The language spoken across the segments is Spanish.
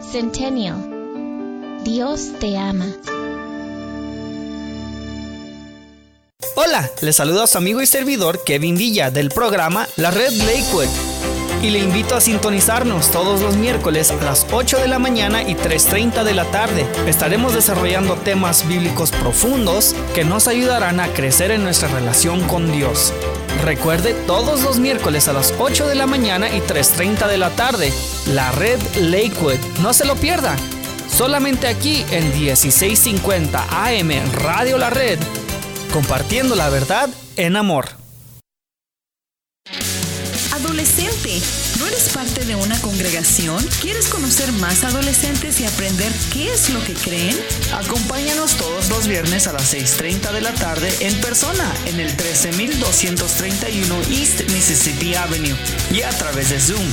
Centennial. Dios te ama. Hola, les saluda a su amigo y servidor Kevin Villa del programa La Red Lakewood y le invito a sintonizarnos todos los miércoles a las 8 de la mañana y 3.30 de la tarde. Estaremos desarrollando temas bíblicos profundos que nos ayudarán a crecer en nuestra relación con Dios. Recuerde todos los miércoles a las 8 de la mañana y 3.30 de la tarde, la red Lakewood. No se lo pierda. Solamente aquí en 1650 AM Radio La Red, compartiendo la verdad en amor. Adolescente, ¿no eres parte de una congregación? ¿Quieres conocer más adolescentes y aprender qué es lo que creen? Acompáñanos todos los viernes a las 6.30 de la tarde en persona en el 13231 East Mississippi Avenue y a través de Zoom.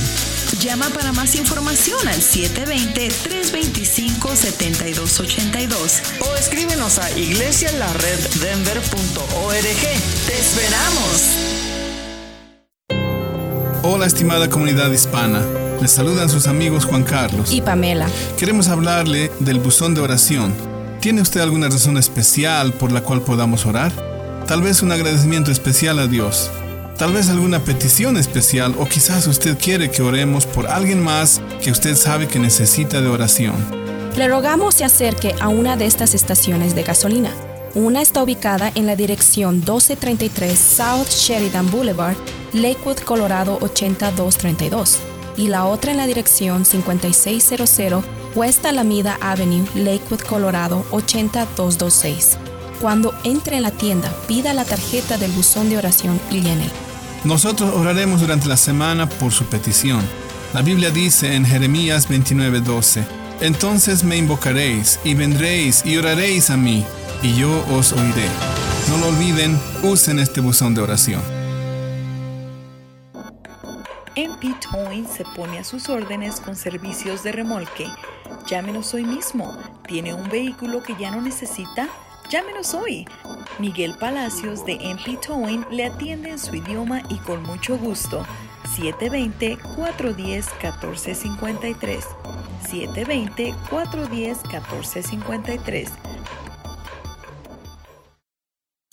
Llama para más información al 720-325-7282 o escríbenos a iglesialareddenver.org. ¡Te esperamos! Hola estimada comunidad hispana, les saludan sus amigos Juan Carlos y Pamela. Queremos hablarle del buzón de oración. ¿Tiene usted alguna razón especial por la cual podamos orar? Tal vez un agradecimiento especial a Dios. Tal vez alguna petición especial o quizás usted quiere que oremos por alguien más que usted sabe que necesita de oración. Le rogamos se acerque a una de estas estaciones de gasolina. Una está ubicada en la dirección 1233 South Sheridan Boulevard Lakewood, Colorado 8232 y la otra en la dirección 5600 West Alameda Avenue, Lakewood, Colorado 80226. Cuando entre en la tienda, pida la tarjeta del buzón de oración y llene. Nosotros oraremos durante la semana por su petición. La Biblia dice en Jeremías 29:12, Entonces me invocaréis y vendréis y oraréis a mí, y yo os oiré. No lo olviden, usen este buzón de oración. MP Towing se pone a sus órdenes con servicios de remolque. Llámenos hoy mismo. ¿Tiene un vehículo que ya no necesita? Llámenos hoy. Miguel Palacios de MP Towing le atiende en su idioma y con mucho gusto. 720-410-1453. 720-410-1453.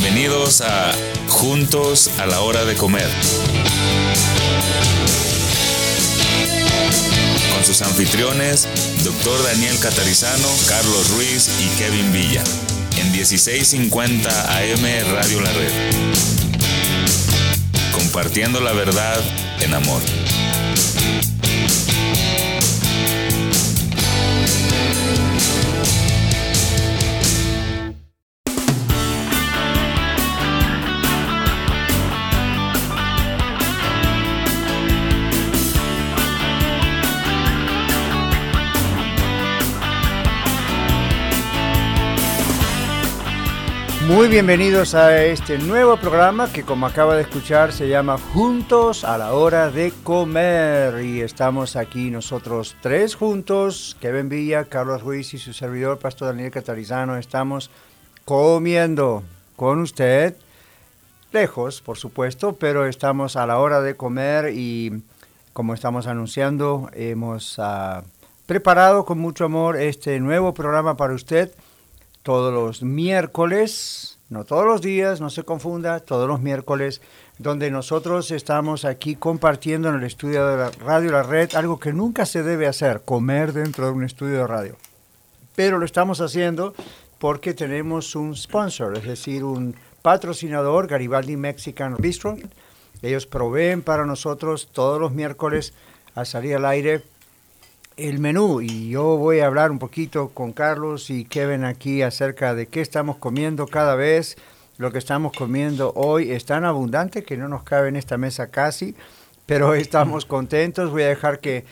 Bienvenidos a Juntos a la hora de comer. Con sus anfitriones, Dr. Daniel Catarizano, Carlos Ruiz y Kevin Villa. En 1650 AM Radio La Red. Compartiendo la verdad en amor. Bienvenidos a este nuevo programa que como acaba de escuchar se llama Juntos a la hora de comer. Y estamos aquí nosotros tres juntos, Kevin Villa, Carlos Ruiz y su servidor Pastor Daniel Catarizano, estamos comiendo con usted, lejos por supuesto, pero estamos a la hora de comer y como estamos anunciando hemos uh, preparado con mucho amor este nuevo programa para usted todos los miércoles, no todos los días, no se confunda, todos los miércoles, donde nosotros estamos aquí compartiendo en el estudio de la radio La Red algo que nunca se debe hacer, comer dentro de un estudio de radio. Pero lo estamos haciendo porque tenemos un sponsor, es decir, un patrocinador, Garibaldi Mexican Bistro. Ellos proveen para nosotros todos los miércoles a salir al aire el menú y yo voy a hablar un poquito con Carlos y Kevin aquí acerca de qué estamos comiendo cada vez. Lo que estamos comiendo hoy es tan abundante que no nos cabe en esta mesa casi, pero estamos contentos. Voy a dejar que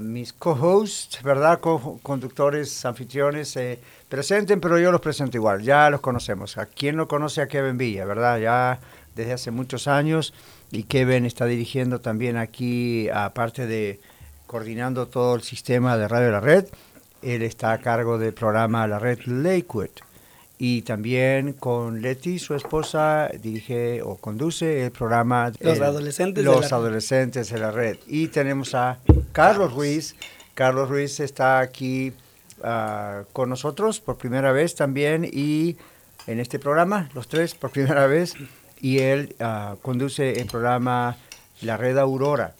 mis co-hosts, ¿verdad? Co-conductores, anfitriones, se presenten, pero yo los presento igual, ya los conocemos. ¿A quién no conoce a Kevin Villa, verdad? Ya desde hace muchos años y Kevin está dirigiendo también aquí, aparte de coordinando todo el sistema de Radio La Red, él está a cargo del programa La Red Lakewood. Y también con Leti, su esposa, dirige o conduce el programa Los Adolescentes, Los de, la... adolescentes de la Red. Y tenemos a Carlos Ruiz. Carlos Ruiz está aquí uh, con nosotros por primera vez también y en este programa, los tres por primera vez y él uh, conduce el programa La Red Aurora.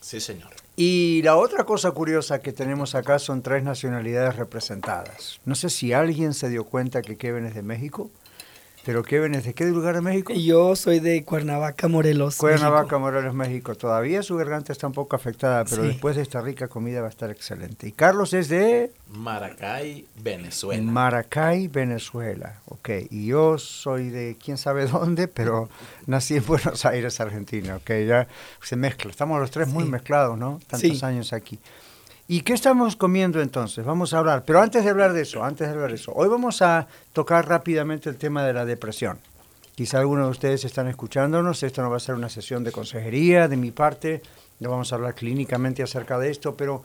Sí, señor. Y la otra cosa curiosa que tenemos acá son tres nacionalidades representadas. No sé si alguien se dio cuenta que Kevin es de México, pero Kevin es de qué lugar de México? Yo soy de Cuernavaca, Morelos. Cuernavaca, México. Morelos, México. Todavía su garganta está un poco afectada, pero sí. después de esta rica comida va a estar excelente. Y Carlos es de... Maracay, Venezuela. Maracay, Venezuela. Ok. Y yo soy de quién sabe dónde, pero nací en Buenos Aires, Argentina. Ok. Ya se mezcla. Estamos los tres sí. muy mezclados, ¿no? Tantos sí. años aquí. ¿Y qué estamos comiendo entonces? Vamos a hablar. Pero antes de hablar de eso, antes de hablar de eso, hoy vamos a tocar rápidamente el tema de la depresión. Quizá algunos de ustedes están escuchándonos, esto no va a ser una sesión de consejería de mi parte, no vamos a hablar clínicamente acerca de esto, pero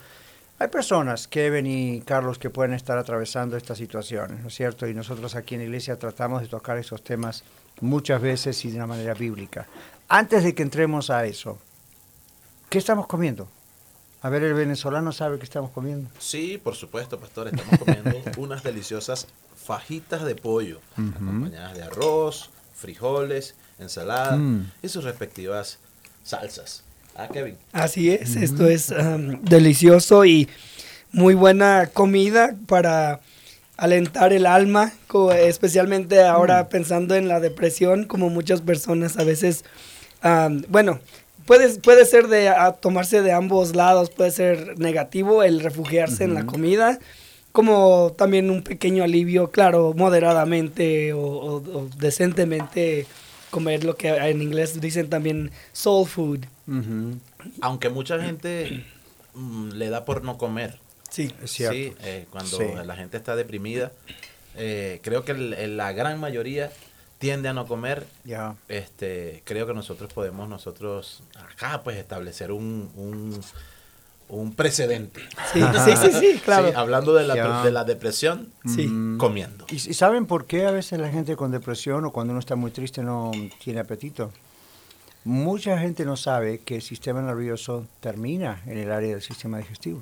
hay personas, Kevin y Carlos, que pueden estar atravesando estas situaciones, ¿no es cierto? Y nosotros aquí en la iglesia tratamos de tocar esos temas muchas veces y de una manera bíblica. Antes de que entremos a eso, ¿qué estamos comiendo? A ver, el venezolano sabe que estamos comiendo. Sí, por supuesto, pastor. Estamos comiendo unas deliciosas fajitas de pollo, uh -huh. acompañadas de arroz, frijoles, ensalada mm. y sus respectivas salsas. Ah, Kevin. Así es, uh -huh. esto es um, delicioso y muy buena comida para alentar el alma, especialmente ahora mm. pensando en la depresión, como muchas personas a veces, um, bueno, Puede, puede ser de a, tomarse de ambos lados, puede ser negativo el refugiarse uh -huh. en la comida, como también un pequeño alivio, claro, moderadamente o, o, o, decentemente comer lo que en inglés dicen también soul food. Uh -huh. Aunque mucha gente mm, le da por no comer. Sí, es cierto. Sí, eh, cuando sí. la gente está deprimida, eh, creo que el, la gran mayoría tiende a no comer, yeah. este, creo que nosotros podemos nosotros acá pues establecer un, un, un precedente. Sí, sí, sí, sí, claro. Sí, hablando de la, yeah. de la depresión, sí. comiendo. ¿Y, ¿Y, saben por qué a veces la gente con depresión o cuando uno está muy triste no tiene apetito? Mucha gente no sabe que el sistema nervioso termina en el área del sistema digestivo.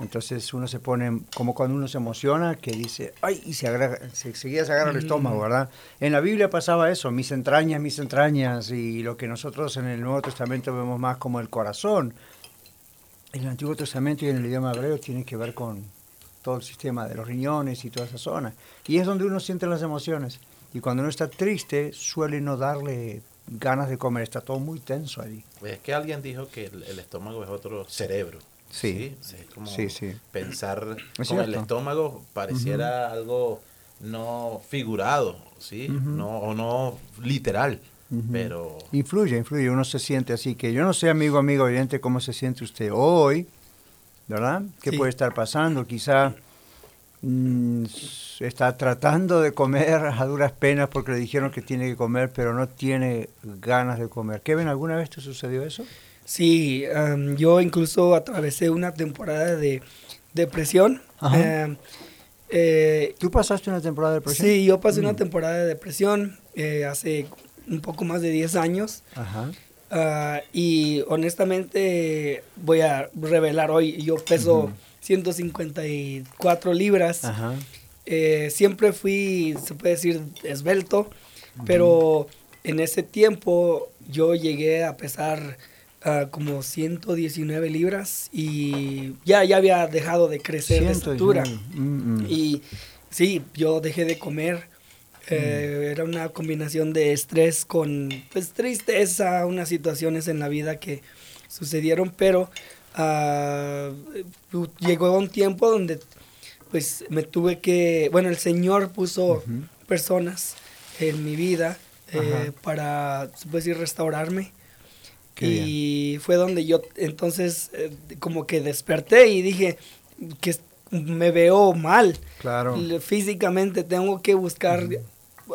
Entonces uno se pone, como cuando uno se emociona, que dice, ay, y se, agarra, se, seguía se agarra el estómago, ¿verdad? En la Biblia pasaba eso, mis entrañas, mis entrañas, y lo que nosotros en el Nuevo Testamento vemos más como el corazón. En el Antiguo Testamento y en el idioma hebreo tiene que ver con todo el sistema de los riñones y toda esa zona. Y es donde uno siente las emociones. Y cuando uno está triste, suele no darle ganas de comer, está todo muy tenso allí. Es que alguien dijo que el, el estómago es otro cerebro. Sí, sí, es como sí, sí. pensar es con el estómago pareciera uh -huh. algo no figurado, ¿sí? Uh -huh. no, o no literal, uh -huh. pero... Influye, influye, uno se siente así, que yo no sé, amigo, amigo oyente, cómo se siente usted hoy, ¿verdad? ¿Qué sí. puede estar pasando? Quizá mmm, está tratando de comer a duras penas porque le dijeron que tiene que comer, pero no tiene ganas de comer. Kevin, ¿alguna vez te sucedió eso? Sí, um, yo incluso atravesé una temporada de depresión. Um, eh, ¿Tú pasaste una temporada de depresión? Sí, yo pasé mm. una temporada de depresión eh, hace un poco más de 10 años. Ajá. Uh, y honestamente voy a revelar hoy, yo peso uh -huh. 154 libras. Ajá. Eh, siempre fui, se puede decir, esbelto, uh -huh. pero en ese tiempo yo llegué a pesar Uh, como 119 libras y ya, ya había dejado de crecer de estatura. Mm, mm. Y sí, yo dejé de comer. Eh, mm. Era una combinación de estrés con pues, tristeza, unas situaciones en la vida que sucedieron, pero uh, llegó un tiempo donde pues me tuve que, bueno, el Señor puso personas en mi vida eh, para, se puede decir, restaurarme Qué y fue donde yo entonces eh, como que desperté y dije que me veo mal. Claro. Físicamente tengo que buscar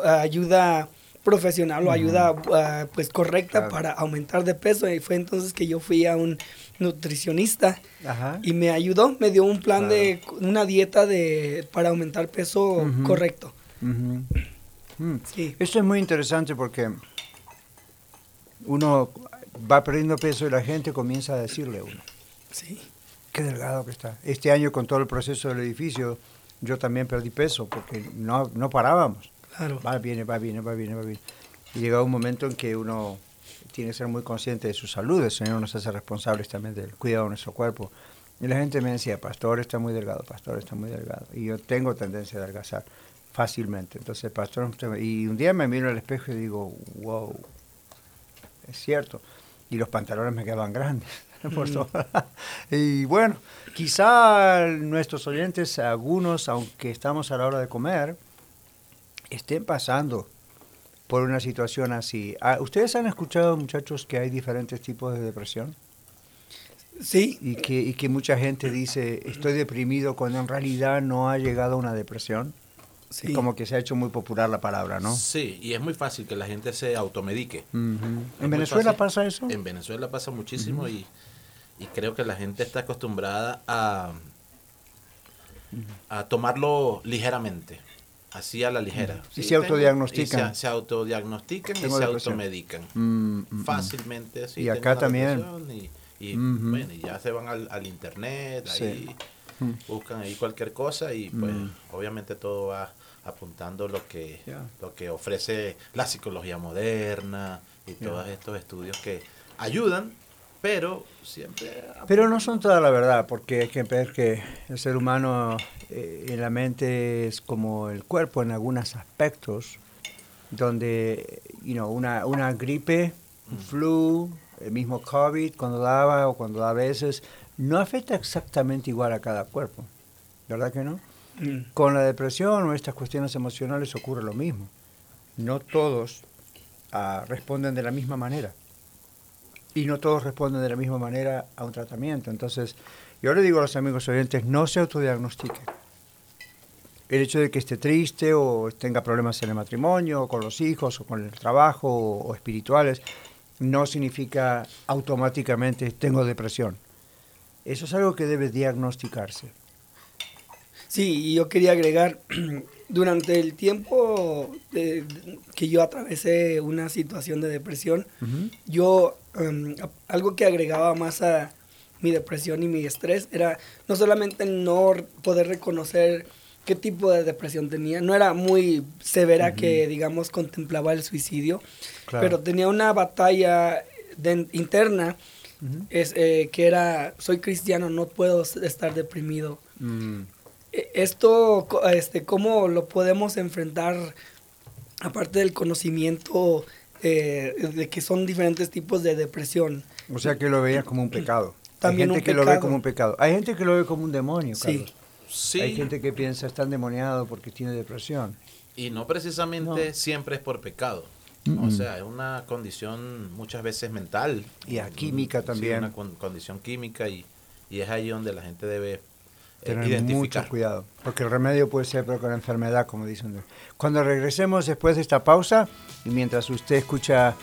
ayuda profesional o ayuda ah, pues correcta Claro. para aumentar de peso y fue entonces que yo fui a un nutricionista Ajá. y me ayudó, me dio un plan de una dieta de para aumentar peso correcto. Ujú. Mm. Sí. Esto es muy interesante porque uno va perdiendo peso y la gente comienza a decirle a uno, Sí. qué delgado que está. Este año con todo el proceso del edificio, yo también perdí peso porque no, no parábamos. Claro. Va, viene, va, viene, va, viene, va, viene. Y llega un momento en que uno tiene que ser muy consciente de su salud. El Señor nos hace responsables también del cuidado de nuestro cuerpo. Y la gente me decía, pastor está muy delgado, pastor está muy delgado. Y yo tengo tendencia a adelgazar fácilmente. Entonces, pastor, usted me-". y un día me miro al espejo y digo, wow, es cierto. Y los pantalones me quedaban grandes. por todo. y bueno, quizá nuestros oyentes, algunos, aunque estamos a la hora de comer, estén pasando por una situación así. Ah, ¿Ustedes han escuchado, muchachos, que hay diferentes tipos de depresión? Sí. Y que, y que mucha gente dice, estoy deprimido, cuando en realidad no ha llegado a una depresión. Sí. Como que se ha hecho muy popular la palabra, ¿no? Sí, y es muy fácil que la gente se automedique. Ujú. Es ¿En Venezuela fácil. pasa eso? En Venezuela pasa muchísimo y, y creo que la gente está acostumbrada a, a tomarlo ligeramente, así a la ligera. Y se tengo- autodiagnostican. y Se, se autodiagnostican y se depresión. automedican. Mm, mm, mm. Fácilmente así. Y acá también. Y, y, bueno, ya se van al, al internet, Sí. Mm. buscan ahí cualquier cosa y pues Mm. obviamente todo va apuntando lo que lo que ofrece la psicología moderna y todos estos estudios que ayudan pero siempre Pero no son toda la verdad, porque hay que ver que el ser humano eh, en la mente es como el cuerpo en algunos aspectos, donde you know, una, una gripe, un flu, el mismo COVID cuando daba o cuando da a veces, no afecta exactamente igual a cada cuerpo, ¿verdad que no? Mm. Con la depresión o estas cuestiones emocionales ocurre lo mismo. No todos ah, responden de la misma manera. Y no todos responden de la misma manera a un tratamiento. Entonces, yo le digo a los amigos oyentes, no se autodiagnostiquen. El hecho de que esté triste o tenga problemas en el matrimonio, o con los hijos, o con el trabajo, o, o espirituales, no significa automáticamente tengo depresión. Eso es algo que debe diagnosticarse. Sí, y yo quería agregar, durante el tiempo de- que yo atravesé una situación de depresión, yo em, algo que agregaba más a mi depresión y mi estrés era no solamente no poder reconocer qué tipo de depresión tenía, no era muy severa que digamos contemplaba el suicidio, Claro. pero tenía una batalla de- interna es, eh, que era soy cristiano, no puedo estar deprimido. Mm, Eh, Esto, este, ¿cómo lo podemos enfrentar, aparte del conocimiento eh, de que son diferentes tipos de depresión? O sea que lo veías como un pecado. También Hay gente un que lo ve como un pecado. Hay gente que lo ve como un demonio, Sí. Carlos. sí Hay gente que piensa está endemoniado porque tiene depresión. y no precisamente siempre es por pecado o sea es una condición muchas veces mental Y a química Sí, también. una con- condición química y, y es ahí donde la gente debe eh, Tener mucho cuidado, porque el remedio puede ser pero con la enfermedad, como dicen. Cuando regresemos después de esta pausa, y mientras usted escucha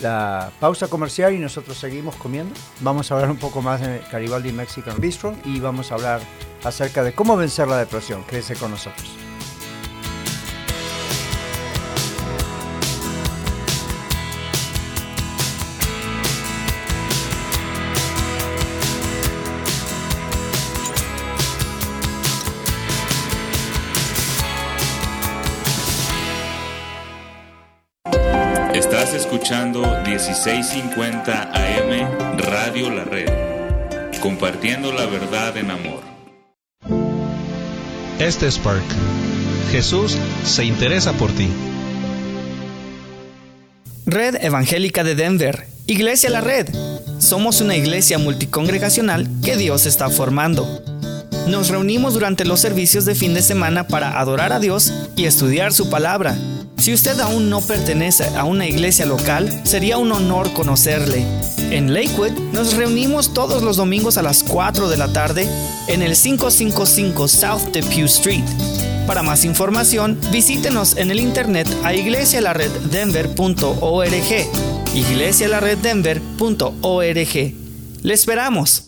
la pausa comercial y nosotros seguimos comiendo, vamos a hablar un poco más de Garibaldi Mexican Bistro y vamos a hablar acerca de cómo vencer la depresión. Quédese con nosotros. 1650 AM Radio La Red, compartiendo la verdad en amor. Este es Park. Jesús se interesa por ti. Red Evangélica de Denver, Iglesia La Red. Somos una iglesia multicongregacional que Dios está formando. Nos reunimos durante los servicios de fin de semana para adorar a Dios y estudiar su palabra. Si usted aún no pertenece a una iglesia local, sería un honor conocerle. En Lakewood nos reunimos todos los domingos a las 4 de la tarde en el 555 South Depew Street. Para más información, visítenos en el internet a iglesialareddenver.org. iglesialareddenver.org. Le esperamos.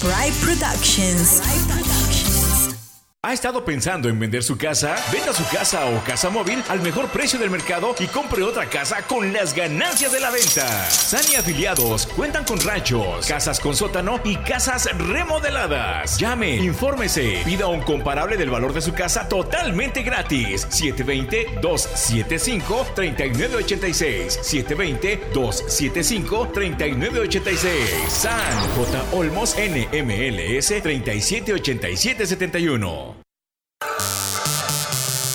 Bright Productions. ¿Ha estado pensando en vender su casa? Venda su casa o casa móvil al mejor precio del mercado y compre otra casa con las ganancias de la venta. Sani Afiliados cuentan con ranchos, casas con sótano y casas remodeladas. Llame, infórmese, pida un comparable del valor de su casa totalmente gratis. 720-275-3986. 720-275-3986. San J. Olmos NMLS 378771.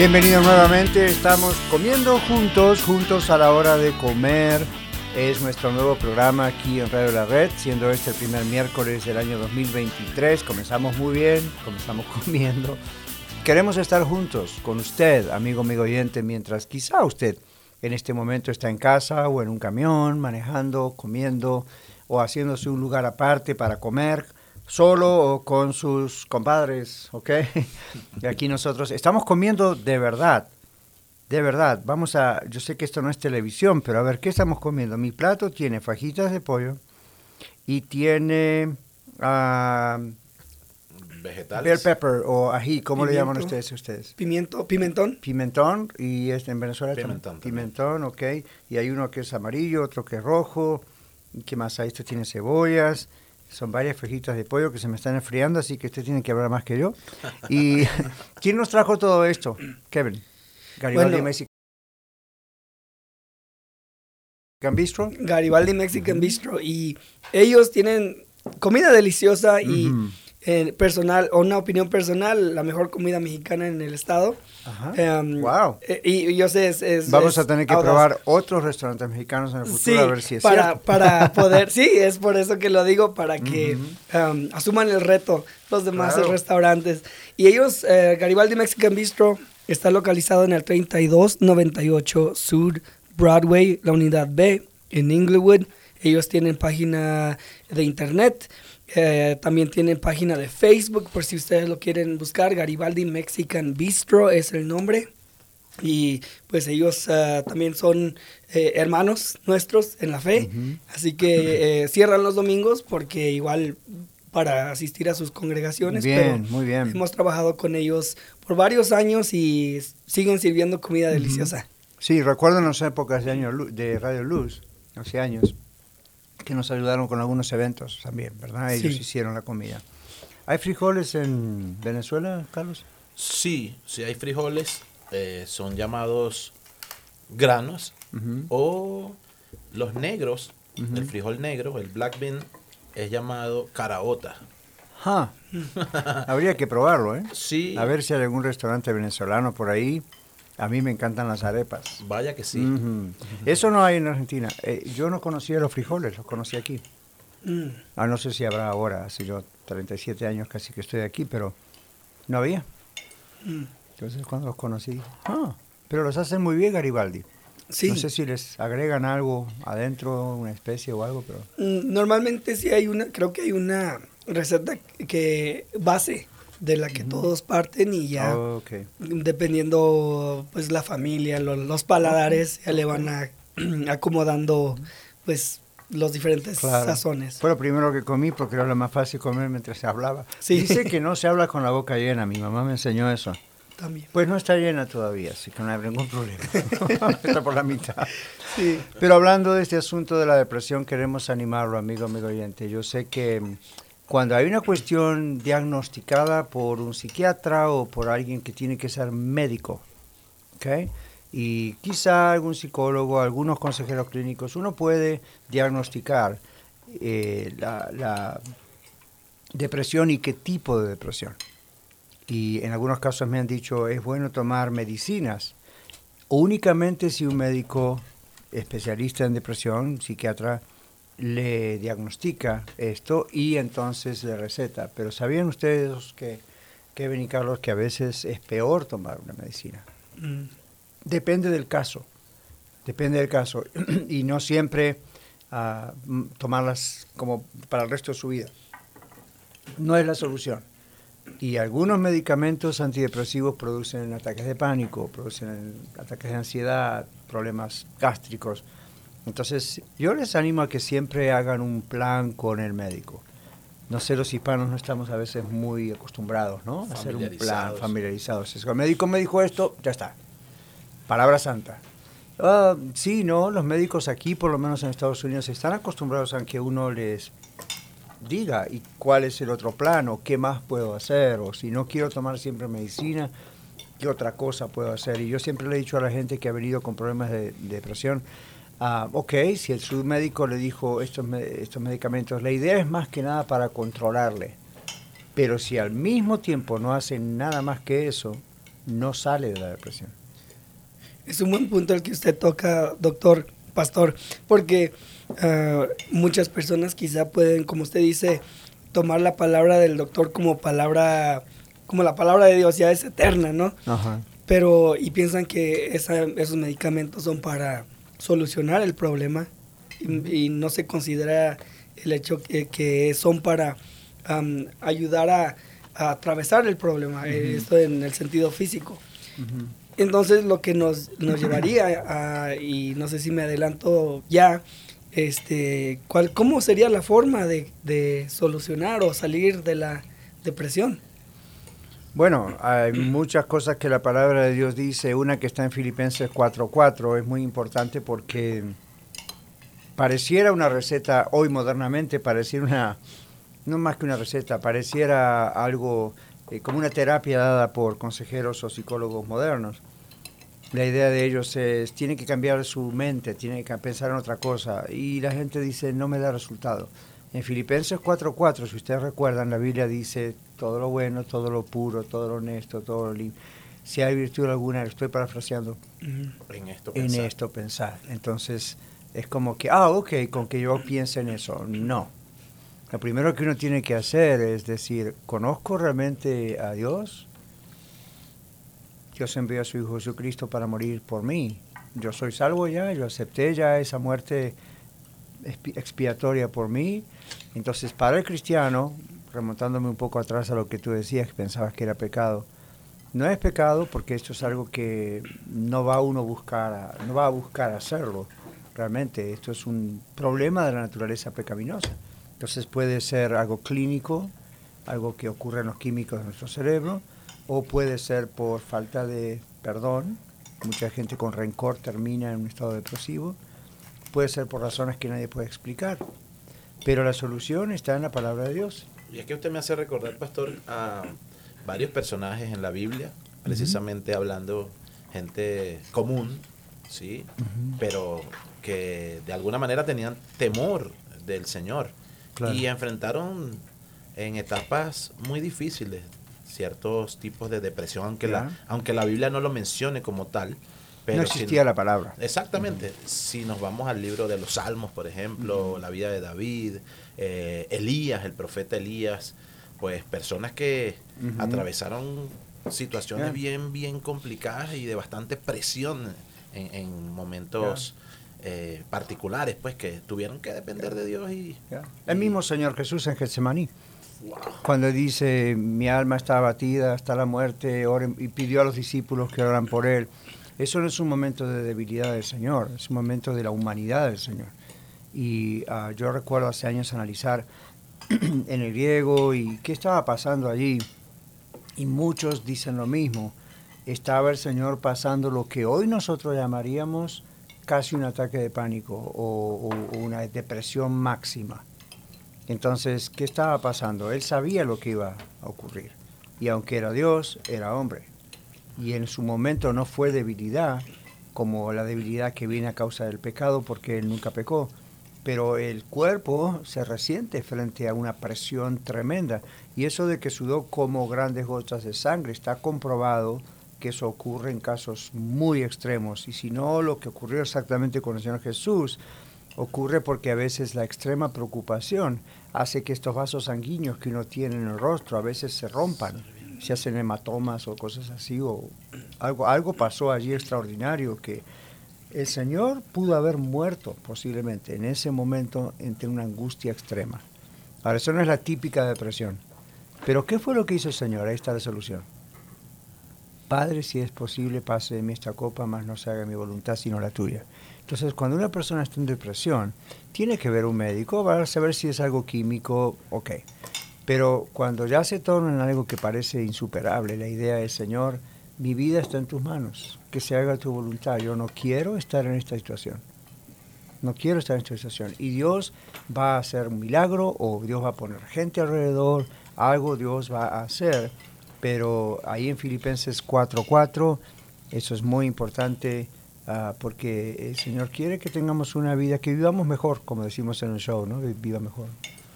Bienvenidos nuevamente, estamos comiendo juntos, juntos a la hora de comer. Es nuestro nuevo programa aquí en Radio La Red, siendo este el primer miércoles del año 2023. Comenzamos muy bien, comenzamos comiendo. Queremos estar juntos con usted, amigo, amigo oyente, mientras quizá usted en este momento está en casa o en un camión, manejando, comiendo o haciéndose un lugar aparte para comer solo o con sus compadres, ¿ok? Y aquí nosotros estamos comiendo de verdad, de verdad. Vamos a, yo sé que esto no es televisión, pero a ver, ¿qué estamos comiendo? Mi plato tiene fajitas de pollo y tiene uh, vegetales. Bell pepper o ají, ¿cómo le llaman ustedes ustedes? Pimiento, pimentón. Pimentón y este en Venezuela Pimentón pimentón, ok. Y hay uno que es amarillo, otro que es rojo. ¿Y qué más? Ahí esto tiene cebollas. Son varias fajitas de pollo que se me están enfriando, así que usted tiene que hablar más que yo. ¿Y quién nos trajo todo esto? Kevin. Garibaldi Bueno. Mexican Bistro. Garibaldi Mexican Bistro y ellos tienen comida deliciosa y. eh, personal, o una opinión personal, la mejor comida mexicana en el estado. Ajá. Em, Wow. eh, y, y yo sé, es, es- Vamos es a tener que audaz. probar otros restaurantes mexicanos en el futuro Sí, a ver si es para, cierto. para poder, sí, es por eso que lo digo, para que em, asuman el reto los demás Claro. restaurantes. Y ellos, eh, Garibaldi Mexican Bistro, está localizado en el 3298 Sur Broadway, la unidad B, en Inglewood. Ellos tienen página de internet, eh, también tienen página de Facebook, por si ustedes lo quieren buscar. Garibaldi Mexican Bistro es el nombre. Y pues ellos ah, también son eh, hermanos nuestros en la fe. Así que eh, cierran los domingos porque igual para asistir a sus congregaciones. Bien, pero muy bien. Hemos trabajado con ellos por varios años y siguen sirviendo comida deliciosa. Sí, recuerdo en las épocas de, año, de Radio Luz, hace años, que nos ayudaron con algunos eventos también, ¿verdad? Ellos Sí. hicieron la comida. ¿Hay frijoles en Venezuela, Carlos? Sí, si hay frijoles, eh, son llamados granos o los negros, el frijol negro, el black bean, es llamado caraota. Ja. Habría que probarlo, ¿eh? Sí. A ver si hay algún restaurante venezolano por ahí. A mí me encantan las arepas. Vaya que sí. Eso no hay en Argentina. Eh, yo no conocía los frijoles, los conocí aquí. Mm. Ah, no sé si habrá ahora, hace yo 37 años casi que estoy aquí, pero no había. Mm. Entonces cuando los conocí, ah, pero los hacen muy bien Garibaldi. Sí. No sé si les agregan algo adentro, una especie o algo, pero... Mm, Normalmente sí hay una, creo que hay una receta que base de la que todos parten y ya Oh, dependiendo pues la familia, lo- los paladares ya le van a, acomodando pues los diferentes Claro. sazones. Fue lo primero que comí porque era lo más fácil comer mientras se hablaba. Sí. Dice que no se habla con la boca llena. Mi mamá me enseñó eso. También. Pues no está llena todavía, así que no hay ningún problema. está por la mitad. Sí. Pero hablando de este asunto de la depresión, queremos animarlo, amigo, amigo oyente. Yo sé que cuando hay una cuestión diagnosticada por un psiquiatra o por alguien que tiene que ser médico, ¿ok? Y quizá algún psicólogo, algunos consejeros clínicos, uno puede diagnosticar eh, la, la depresión y qué tipo de depresión. Y en algunos casos me han dicho, es bueno tomar medicinas, únicamente si un médico especialista en depresión, psiquiatra, le diagnostica esto y entonces le receta. Pero ¿sabían ustedes que, Kevin y Carlos, que a veces es peor tomar una medicina? Mm. Depende del caso, depende del caso. y no siempre ah, tomarlas como para el resto de su vida. No es la solución. Y algunos medicamentos antidepresivos producen ataques de pánico, producen ataques de ansiedad, problemas gástricos. Entonces, yo les animo a que siempre hagan un plan con el médico. No sé, los hispanos no estamos a veces muy acostumbrados, ¿no? A hacer un plan Familiarizados. el médico me dijo esto, ya está. Palabra santa. Ah, sí, no, los médicos aquí, por lo menos en Estados Unidos, están acostumbrados a que uno les diga y cuál es el otro plan o qué más puedo hacer o si no quiero tomar siempre medicina, qué otra cosa puedo hacer. Y yo siempre le he dicho a la gente que ha venido con problemas de, de depresión, ah, ok, si el su médico le dijo estos, estos medicamentos, la idea es más que nada para controlarle. Pero si al mismo tiempo no hacen nada más que eso, no sale de la depresión. Es un buen punto el que usted toca, doctor Pastor, porque ah, muchas personas quizá pueden, como usted dice, tomar la palabra del doctor como palabra, como la palabra de Dios ya es eterna, ¿no? Ajá. Pero, y piensan que esa- esos medicamentos son para solucionar el problema y, y no se considera el hecho que, que son para ayudar a, a atravesar el problema, eh, esto en el sentido físico. Entonces lo que nos, nos llevaría a, y no sé si me adelanto ya, este, ¿cuál, ¿cómo sería la forma de, de solucionar o salir de la depresión? Bueno, hay muchas cosas que la palabra de Dios dice. Una que está en Filipenses 4.4 es muy importante porque pareciera una receta, hoy modernamente pareciera una, no más que una receta, pareciera algo eh, como una terapia dada por consejeros o psicólogos modernos. La idea de ellos es, tiene que cambiar su mente, tiene que pensar en otra cosa. Y la gente dice, no me da resultado. En Filipenses 4.4, si ustedes recuerdan, la Biblia dice todo lo bueno, todo lo puro, todo lo honesto, todo lo limpio. Si hay virtud alguna, estoy parafraseando, En esto en pensar. esto pensar. Entonces, es como que, ah, ok, con que yo piense en eso. No. Lo primero que uno tiene que hacer es decir, ¿conozco realmente a Dios? Dios envió a su Hijo Jesucristo para morir por mí. Yo soy salvo ya, yo acepté ya esa muerte expiatoria por mí. Entonces, para el cristiano, remontándome un poco atrás a lo que tú decías, que pensabas que era pecado, no es pecado porque esto es algo que no va uno buscar, a- no va a buscar hacerlo. Realmente, esto es un problema de la naturaleza pecaminosa. Entonces puede ser algo clínico, algo que ocurre en los químicos de nuestro cerebro, o puede ser por falta de perdón. Mucha gente con rencor termina en un estado depresivo. Puede ser por razones que nadie puede explicar. Pero la solución está en la palabra de Dios. Y es que usted me hace recordar, pastor, a varios personajes en la Biblia, precisamente hablando gente común, ¿sí? Pero que de alguna manera tenían temor del Señor Claro. y enfrentaron en etapas muy difíciles ciertos tipos de depresión, aunque, la, aunque la Biblia no lo mencione como tal. Pero no si- existía la palabra. Exactamente. Si nos vamos al libro de los Salmos, por ejemplo, la vida de David, eh, Elías, el profeta Elías, pues personas que atravesaron situaciones bien, bien complicadas y de bastante presión en, en momentos eh, particulares, pues que tuvieron que depender de Dios y... El mismo Señor Jesús en Getsemaní. Cuando dice, mi alma está abatida hasta la muerte, oren, y pidió a los discípulos que oraran por él. Eso no es un momento de debilidad del Señor, es un momento de la humanidad del Señor. Y ah, yo recuerdo hace años analizar en el griego y qué estaba pasando allí. Y muchos dicen lo mismo. Estaba el Señor pasando lo que hoy nosotros llamaríamos casi un ataque de pánico o una depresión máxima. Entonces, ¿qué estaba pasando? Él sabía lo que iba a ocurrir. Y aunque era Dios, era hombre. Y en su momento no fue debilidad, como la debilidad que viene a causa del pecado, porque él nunca pecó. Pero el cuerpo se resiente frente a una presión tremenda. Y eso de que sudó como grandes gotas de sangre está comprobado que eso ocurre en casos muy extremos. Y si no, lo que ocurrió exactamente con el Señor Jesús ocurre porque a veces la extrema preocupación hace que estos vasos sanguíneos que uno tiene en el rostro a veces se rompan, se hacen hematomas o cosas así, o algo, algo pasó allí extraordinario que el Señor pudo haber muerto posiblemente en ese momento entre una angustia extrema. Ahora, eso no es la típica depresión. Pero ¿qué fue lo que hizo el Señor? Ahí está la solución. Padre, si es posible, pase de mí esta copa, más no se haga mi voluntad sino la tuya. Entonces, cuando una persona está en depresión, tiene que ver un médico para saber si es algo químico, ok. Pero cuando ya se torna en algo que parece insuperable, la idea es, Señor, mi vida está en tus manos, que se haga tu voluntad. Yo no quiero estar en esta situación. No quiero estar en esta situación. Y Dios va a hacer un milagro o Dios va a poner gente alrededor, algo Dios va a hacer. Pero ahí en Filipenses 4:4, eso es muy importante uh, porque el Señor quiere que tengamos una vida, que vivamos mejor, como decimos en el show, ¿no? Viva mejor.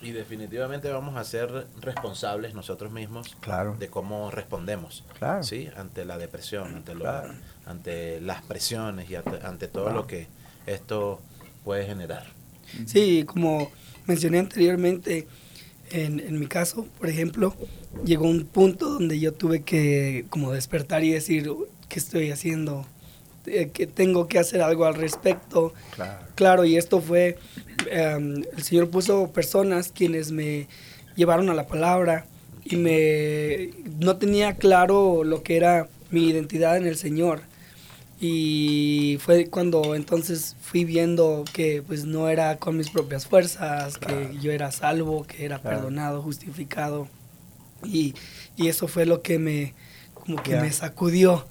Y definitivamente vamos a ser responsables nosotros mismos claro. de cómo respondemos claro. ¿sí? ante la depresión, ante, lo, Claro. ante las presiones y ante, ante todo lo que esto puede generar. Sí, como mencioné anteriormente, en, en mi caso, por ejemplo, llegó un punto donde yo tuve que como despertar y decir, ¿qué estoy haciendo? Eh, que tengo que hacer algo al respecto. Claro. Claro, y esto fue, em, el Señor puso personas quienes me llevaron a la palabra y me no tenía claro lo que era mi identidad en el Señor. Y fue cuando entonces fui viendo que pues no era con mis propias fuerzas, que yo era salvo, que era Claro. perdonado, justificado. Y, y eso fue lo que me, como que Ya. me sacudió.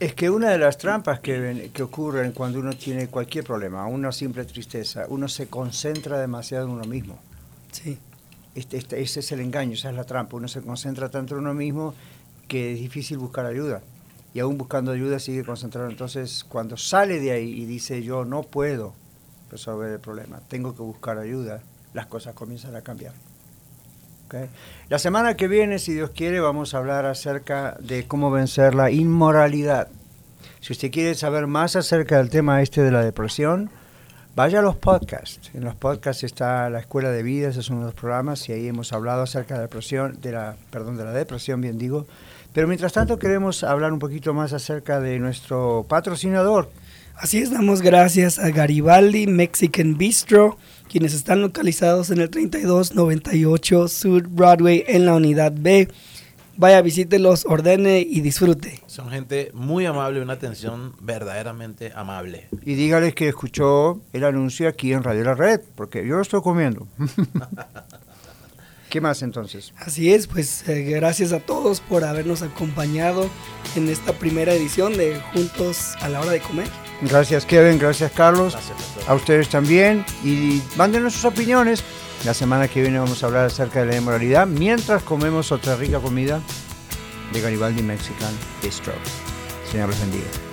Es que una de las trampas que, que ocurren cuando uno tiene cualquier problema, una simple tristeza, uno se concentra demasiado en uno mismo. Sí. Este, este- ese es el engaño, esa es la trampa. Uno se concentra tanto en uno mismo que es difícil buscar ayuda. Y aún buscando ayuda sigue concentrado. Entonces, cuando sale de ahí y dice yo no puedo resolver el problema, tengo que buscar ayuda, las cosas comienzan a cambiar. La semana que viene, si Dios quiere, vamos a hablar acerca de cómo vencer la inmoralidad. Si usted quiere saber más acerca del tema este de la depresión, vaya a los podcasts. En los podcasts está la Escuela de Vida, ese es uno de los programas, y ahí hemos hablado acerca de la depresión, de la, perdón, de la depresión, bien digo. Pero mientras tanto queremos hablar un poquito más acerca de nuestro patrocinador. Así es, damos gracias a Garibaldi Mexican Bistro, quienes están localizados en el 3298 Sur Broadway en la unidad B. Vaya, visítelos, ordene y disfrute. Son gente muy amable, una atención verdaderamente amable. Y dígales que escuchó el anuncio aquí en Radio La Red, porque yo lo estoy comiendo. ¿Qué más entonces? Así es, pues eh, gracias a todos por habernos acompañado en esta primera edición de Juntos a la hora de comer. Gracias Kevin, gracias Carlos, Gracias, a ustedes también y mándenos sus opiniones. La semana que viene vamos a hablar acerca de la inmoralidad mientras comemos otra rica comida de Garibaldi Mexican Bistro. Señor los bendiga.